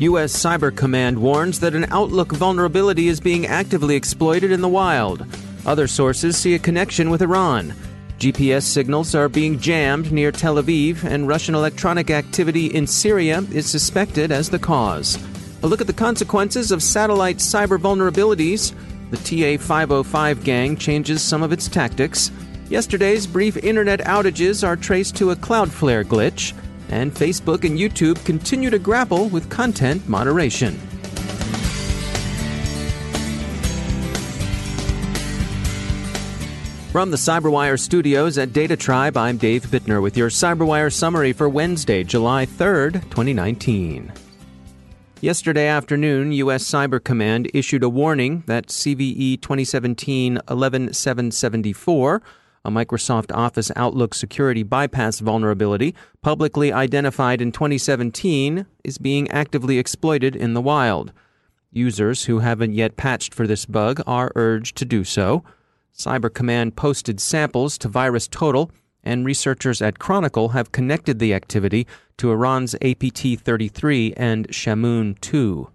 U.S. Cyber Command warns that an Outlook vulnerability is being actively exploited in the wild. Other sources see a connection with Iran. GPS signals are being jammed near Tel Aviv, and Russian electronic activity in Syria is suspected as the cause. A look at the consequences of satellite cyber vulnerabilities. The TA 505 gang changes some of its tactics. Yesterday's brief internet outages are traced to a Cloudflare glitch and Facebook and YouTube continue to grapple with content moderation. From the CyberWire studios at Data Tribe, I'm Dave Bittner with your CyberWire summary for Wednesday, July 3rd, 2019. Yesterday afternoon, U.S. Cyber Command issued a warning that CVE 2017 11774 a Microsoft Office Outlook security bypass vulnerability, publicly identified in 2017, is being actively exploited in the wild. Users who haven't yet patched for this bug are urged to do so. Cyber Command posted samples to VirusTotal, and researchers at Chronicle have connected the activity to Iran's APT 33 and Shamoon 2.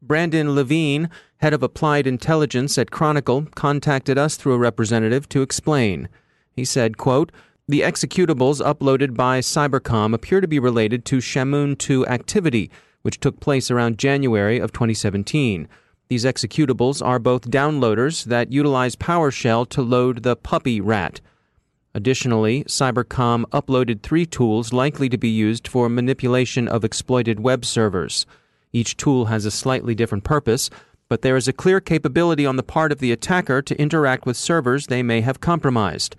Brandon Levine, head of applied intelligence at Chronicle, contacted us through a representative to explain. He said, quote, the executables uploaded by Cybercom appear to be related to Shamoon 2 activity, which took place around January of 2017. These executables are both downloaders that utilize PowerShell to load the Pupy RAT. Additionally, Cybercom uploaded three tools likely to be used for manipulation of exploited web servers. Each tool has a slightly different purpose, but there is a clear capability on the part of the attacker to interact with servers they may have compromised.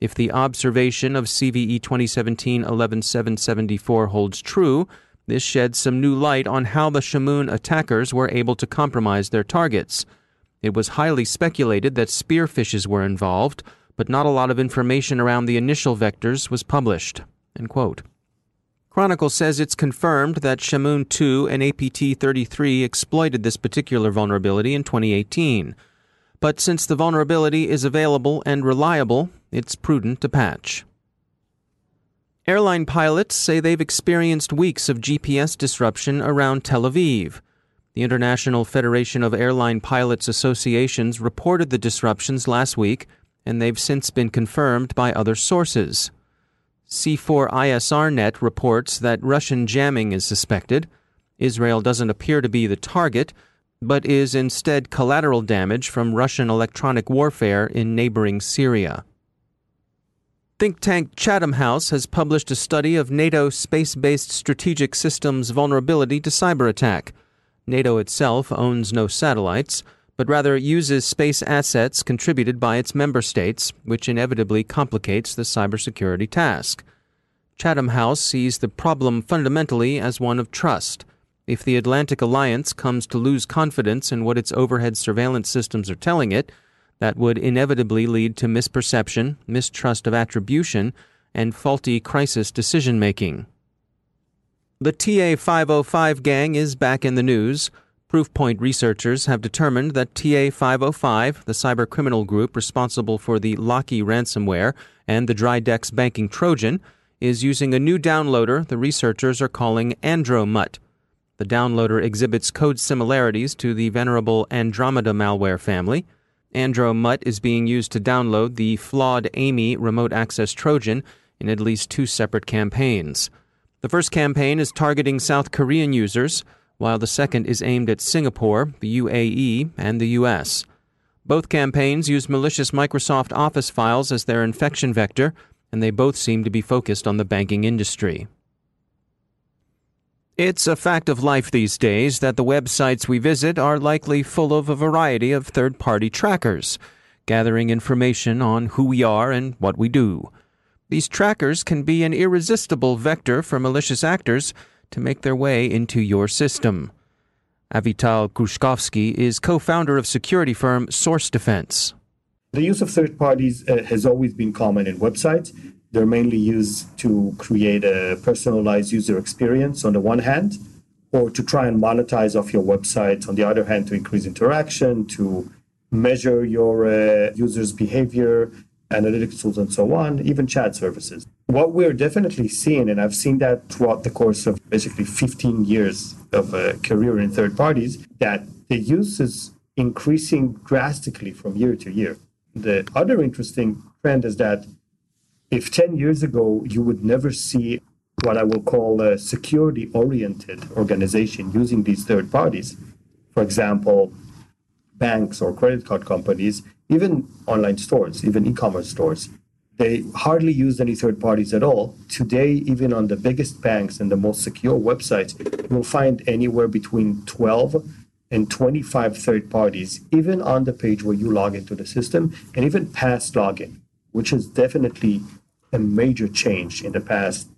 If the observation of CVE 2017 11774 holds true, this sheds some new light on how the Shamoon attackers were able to compromise their targets. It was highly speculated that spearphishes were involved, but not a lot of information around the initial vectors was published. Chronicle says it's confirmed that Shamoon 2 and APT 33 exploited this particular vulnerability in 2018. But since the vulnerability is available and reliable, it's prudent to patch. Airline pilots say they've experienced weeks of GPS disruption around Tel Aviv. The International Federation of Airline Pilots Associations reported the disruptions last week, and they've since been confirmed by other sources. C4ISRnet reports that Russian jamming is suspected. Israel doesn't appear to be the target, but is instead collateral damage from Russian electronic warfare in neighboring Syria. Think tank Chatham House has published a study of NATO space based strategic systems vulnerability to cyber attack. NATO itself owns no satellites but rather uses space assets contributed by its member states, which inevitably complicates the cybersecurity task. Chatham House sees the problem fundamentally as one of trust. If the Atlantic Alliance comes to lose confidence in what its overhead surveillance systems are telling it, that would inevitably lead to misperception, mistrust of attribution, and faulty crisis decision making. The TA 505 gang is back in the news. Proofpoint researchers have determined that TA 505, the cyber criminal group responsible for the Locky ransomware and the Dridex banking Trojan, is using a new downloader the researchers are calling Andromut. The downloader exhibits code similarities to the venerable Andromeda malware family. Andromut is being used to download the FlawedAmmyy remote access Trojan in at least two separate campaigns. The first campaign is targeting South Korean users while the second is aimed at Singapore, the UAE, and the US. Both campaigns use malicious Microsoft Office files as their infection vector, and they both seem to be focused on the banking industry. It's a fact of life these days that the websites we visit are likely full of a variety of third party trackers, gathering information on who we are and what we do. These trackers can be an irresistible vector for malicious actors to make their way into your system. Avital Grushcovski is co founder of security firm Source Defense. The use of third parties uh, has always been common in websites. They're mainly used to create a personalized user experience on the one hand, or to try and monetize off your website on the other hand, to increase interaction, to measure your uh, users' behavior, analytics tools, and so on, even chat services. What we're definitely seeing, and I've seen that throughout the course of basically 15 years of a career in third parties, that the use is increasing drastically from year to year. The other interesting trend is that if 10 years ago you would never see what I will call a security oriented organization using these third parties, for example, banks or credit card companies, even online stores, even e commerce stores, they hardly use any third parties at all. Today, even on the biggest banks and the most secure websites, you'll find anywhere between 12 and 25 third parties, even on the page where you log into the system, and even past login, which is definitely a major change in the past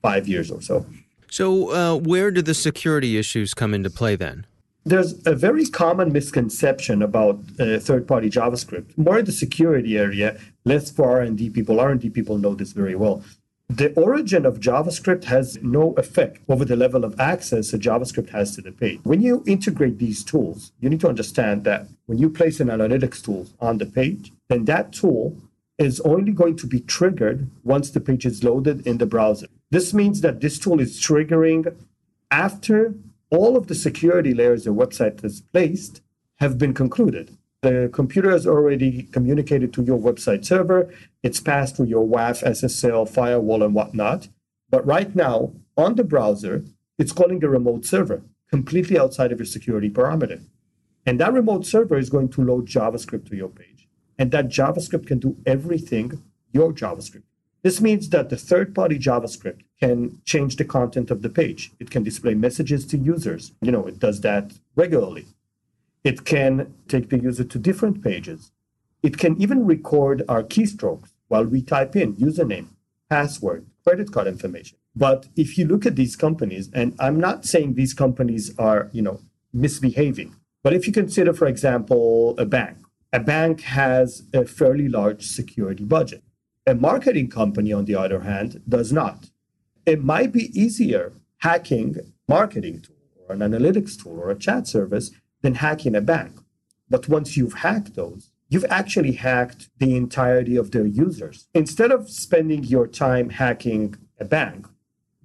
five years or so. So, uh, where do the security issues come into play then? There's a very common misconception about uh, third-party JavaScript. More in the security area, less for R&D people. R&D people know this very well. The origin of JavaScript has no effect over the level of access that JavaScript has to the page. When you integrate these tools, you need to understand that when you place an analytics tool on the page, then that tool is only going to be triggered once the page is loaded in the browser. This means that this tool is triggering after all of the security layers your website has placed have been concluded. The computer has already communicated to your website server. It's passed through your WAF, SSL, firewall, and whatnot. But right now, on the browser, it's calling a remote server, completely outside of your security parameter. And that remote server is going to load JavaScript to your page. And that JavaScript can do everything your JavaScript this means that the third party JavaScript can change the content of the page. It can display messages to users. You know, it does that regularly. It can take the user to different pages. It can even record our keystrokes while we type in username, password, credit card information. But if you look at these companies, and I'm not saying these companies are, you know, misbehaving, but if you consider, for example, a bank, a bank has a fairly large security budget. A marketing company, on the other hand, does not. It might be easier hacking marketing tool or an analytics tool or a chat service than hacking a bank. But once you've hacked those, you've actually hacked the entirety of their users. Instead of spending your time hacking a bank,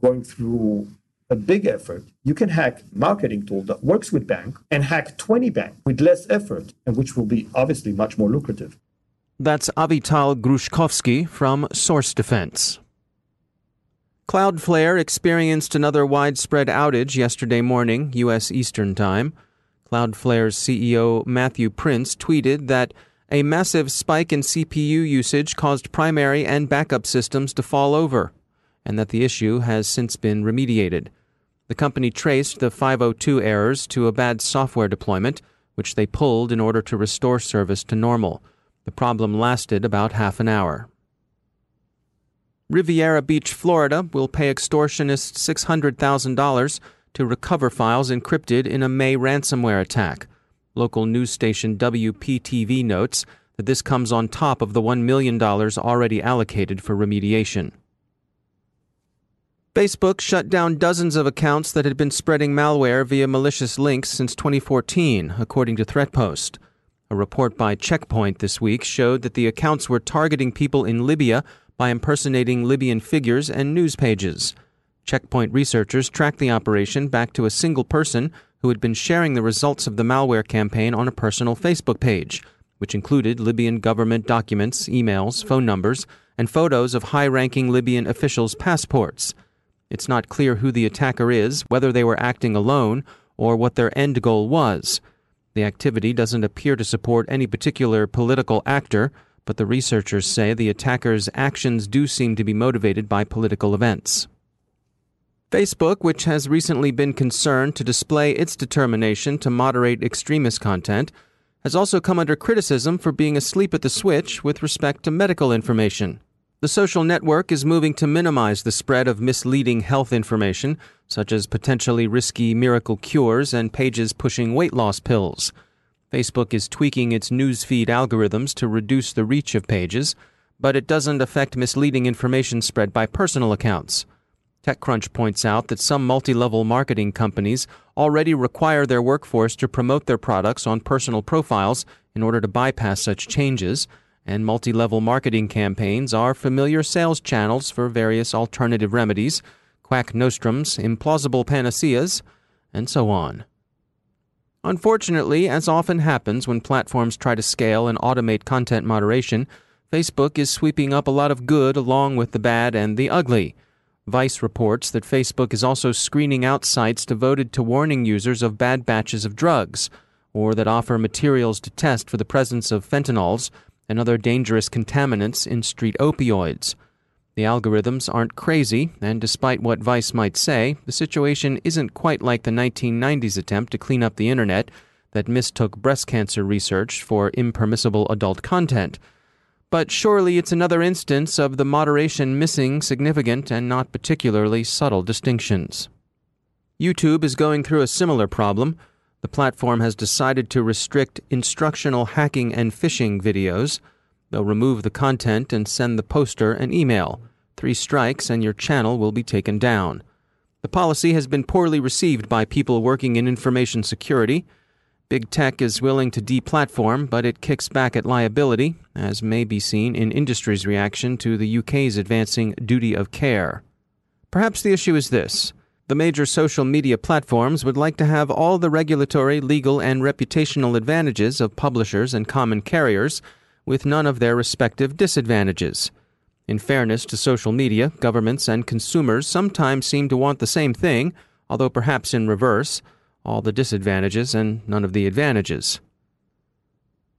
going through a big effort, you can hack marketing tool that works with bank and hack 20 bank with less effort and which will be obviously much more lucrative. That's Avital Grushcovski from Source Defense. Cloudflare experienced another widespread outage yesterday morning, U.S. Eastern Time. Cloudflare's CEO Matthew Prince tweeted that a massive spike in CPU usage caused primary and backup systems to fall over, and that the issue has since been remediated. The company traced the 502 errors to a bad software deployment, which they pulled in order to restore service to normal. The problem lasted about half an hour. Riviera Beach, Florida will pay extortionists $600,000 to recover files encrypted in a May ransomware attack. Local news station WPTV notes that this comes on top of the $1 million already allocated for remediation. Facebook shut down dozens of accounts that had been spreading malware via malicious links since 2014, according to ThreatPost. A report by Checkpoint this week showed that the accounts were targeting people in Libya by impersonating Libyan figures and news pages. Checkpoint researchers tracked the operation back to a single person who had been sharing the results of the malware campaign on a personal Facebook page, which included Libyan government documents, emails, phone numbers, and photos of high ranking Libyan officials' passports. It's not clear who the attacker is, whether they were acting alone, or what their end goal was. The activity doesn't appear to support any particular political actor, but the researchers say the attackers' actions do seem to be motivated by political events. Facebook, which has recently been concerned to display its determination to moderate extremist content, has also come under criticism for being asleep at the switch with respect to medical information. The social network is moving to minimize the spread of misleading health information, such as potentially risky miracle cures and pages pushing weight loss pills. Facebook is tweaking its newsfeed algorithms to reduce the reach of pages, but it doesn't affect misleading information spread by personal accounts. TechCrunch points out that some multi level marketing companies already require their workforce to promote their products on personal profiles in order to bypass such changes, and multi level marketing campaigns are familiar sales channels for various alternative remedies, quack nostrums, implausible panaceas, and so on. Unfortunately, as often happens when platforms try to scale and automate content moderation, Facebook is sweeping up a lot of good along with the bad and the ugly. Vice reports that Facebook is also screening out sites devoted to warning users of bad batches of drugs, or that offer materials to test for the presence of fentanyls and other dangerous contaminants in street opioids. The algorithms aren't crazy, and despite what Vice might say, the situation isn't quite like the 1990s attempt to clean up the internet that mistook breast cancer research for impermissible adult content but surely it's another instance of the moderation missing significant and not particularly subtle distinctions. YouTube is going through a similar problem. The platform has decided to restrict instructional hacking and phishing videos. They'll remove the content and send the poster an email. Three strikes and your channel will be taken down. The policy has been poorly received by people working in information security. Big tech is willing to deplatform, but it kicks back at liability, as may be seen in industry's reaction to the UK's advancing duty of care. Perhaps the issue is this. The major social media platforms would like to have all the regulatory, legal, and reputational advantages of publishers and common carriers, with none of their respective disadvantages. In fairness to social media, governments and consumers sometimes seem to want the same thing, although perhaps in reverse all the disadvantages and none of the advantages.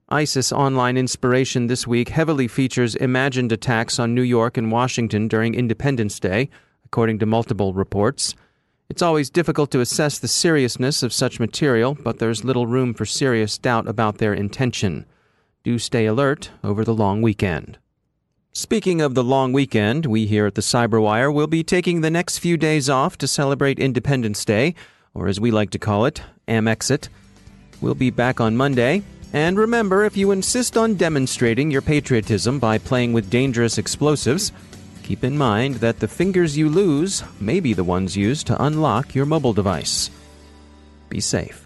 ISIS Online Inspiration this week heavily features imagined attacks on New York and Washington during Independence Day, according to multiple reports. It's always difficult to assess the seriousness of such material, but there's little room for serious doubt about their intention. Do stay alert over the long weekend. Speaking of the long weekend, we here at the Cyberwire will be taking the next few days off to celebrate Independence Day or as we like to call it, Amexit. We'll be back on Monday. And remember, if you insist on demonstrating your patriotism by playing with dangerous explosives, keep in mind that the fingers you lose may be the ones used to unlock your mobile device. Be safe.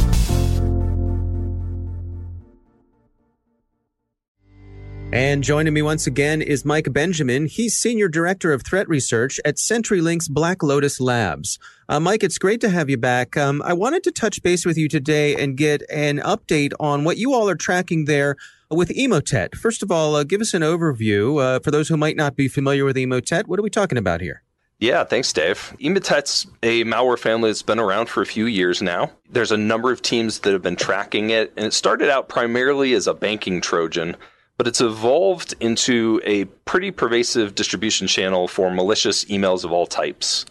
And joining me once again is Mike Benjamin. He's Senior Director of Threat Research at CenturyLink's Black Lotus Labs. Uh, Mike, it's great to have you back. Um, I wanted to touch base with you today and get an update on what you all are tracking there with Emotet. First of all, uh, give us an overview. Uh, for those who might not be familiar with Emotet, what are we talking about here? Yeah, thanks, Dave. Emotet's a malware family that's been around for a few years now. There's a number of teams that have been tracking it, and it started out primarily as a banking Trojan but it's evolved into a pretty pervasive distribution channel for malicious emails of all types.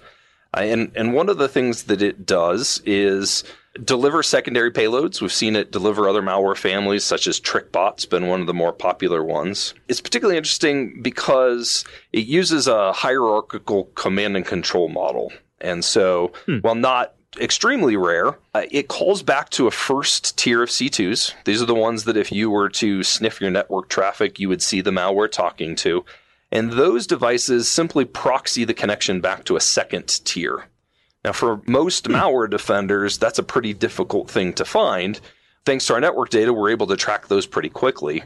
Uh, and, and one of the things that it does is deliver secondary payloads. We've seen it deliver other malware families, such as TrickBot's been one of the more popular ones. It's particularly interesting because it uses a hierarchical command and control model. And so, hmm. while not extremely rare. Uh, it calls back to a first tier of C2s. These are the ones that if you were to sniff your network traffic, you would see the malware talking to. And those devices simply proxy the connection back to a second tier. Now, for most hmm. malware defenders, that's a pretty difficult thing to find. Thanks to our network data, we're able to track those pretty quickly.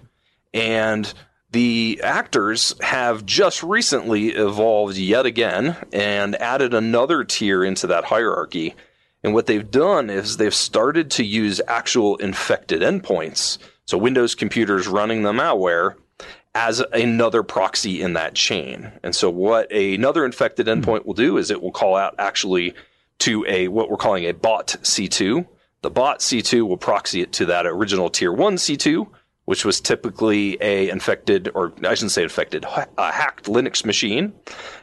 And the actors have just recently evolved yet again and added another tier into that hierarchy. And what they've done is they've started to use actual infected endpoints, so Windows computers running the malware, as another proxy in that chain. And so what another infected endpoint will do is it will call out actually to a what we're calling a bot C2. The bot C2 will proxy it to that original tier 1 C2, which was typically a infected or I shouldn't say infected, a hacked Linux machine,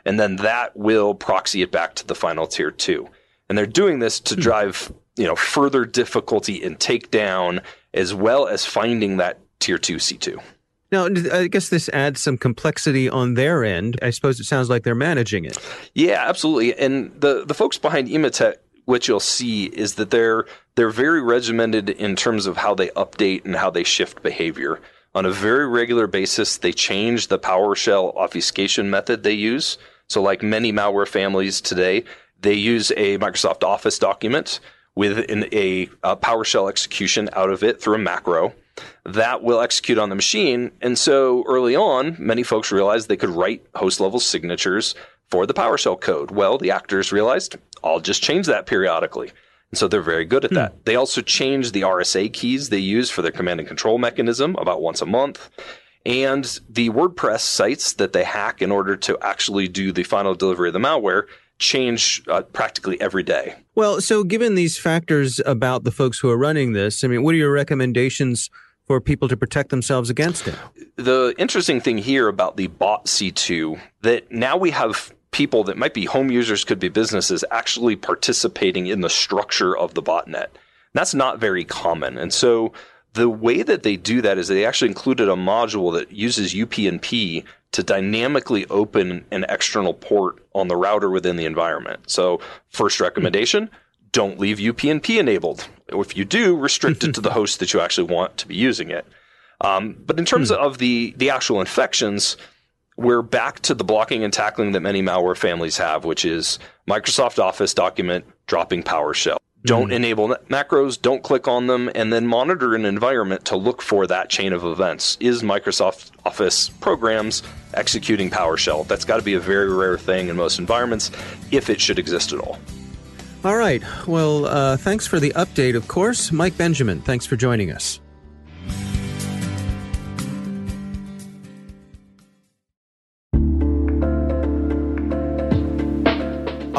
and then that will proxy it back to the final tier 2 and they're doing this to hmm. drive you know further difficulty in takedown as well as finding that tier two C2. Now, I guess this adds some complexity on their end. I suppose it sounds like they're managing it. Yeah, absolutely. And the the folks behind Emotet, what you'll see is that they're they're very regimented in terms of how they update and how they shift behavior. On a very regular basis, they change the PowerShell obfuscation method they use. So, like many malware families today, they use a Microsoft Office document with an, a, a PowerShell execution out of it through a macro that will execute on the machine. And so early on, many folks realized they could write host level signatures for the PowerShell code. Well, the actors realized I'll just change that periodically. And so they're very good at hmm. that. They also change the RSA keys they use for their command and control mechanism about once a month. And the WordPress sites that they hack in order to actually do the final delivery of the malware change uh, practically every day. Well, so given these factors about the folks who are running this, I mean, what are your recommendations for people to protect themselves against it? The interesting thing here about the bot C2 that now we have people that might be home users, could be businesses, actually participating in the structure of the botnet. That's not very common. And so the way that they do that is they actually included a module that uses UPnP to dynamically open an external port on the router within the environment. So, first recommendation don't leave UPnP enabled. If you do, restrict it to the host that you actually want to be using it. Um, but in terms hmm. of the, the actual infections, we're back to the blocking and tackling that many malware families have, which is Microsoft Office document dropping PowerShell. Don't mm. enable macros, don't click on them, and then monitor an environment to look for that chain of events. Is Microsoft Office programs executing PowerShell? That's got to be a very rare thing in most environments, if it should exist at all. All right. Well, uh, thanks for the update, of course. Mike Benjamin, thanks for joining us.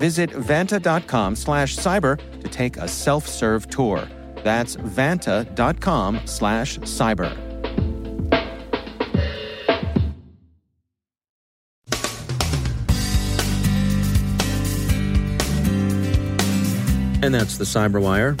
Visit vanta.com slash cyber to take a self-serve tour. That's vanta.com slash cyber. And that's the Cyberwire.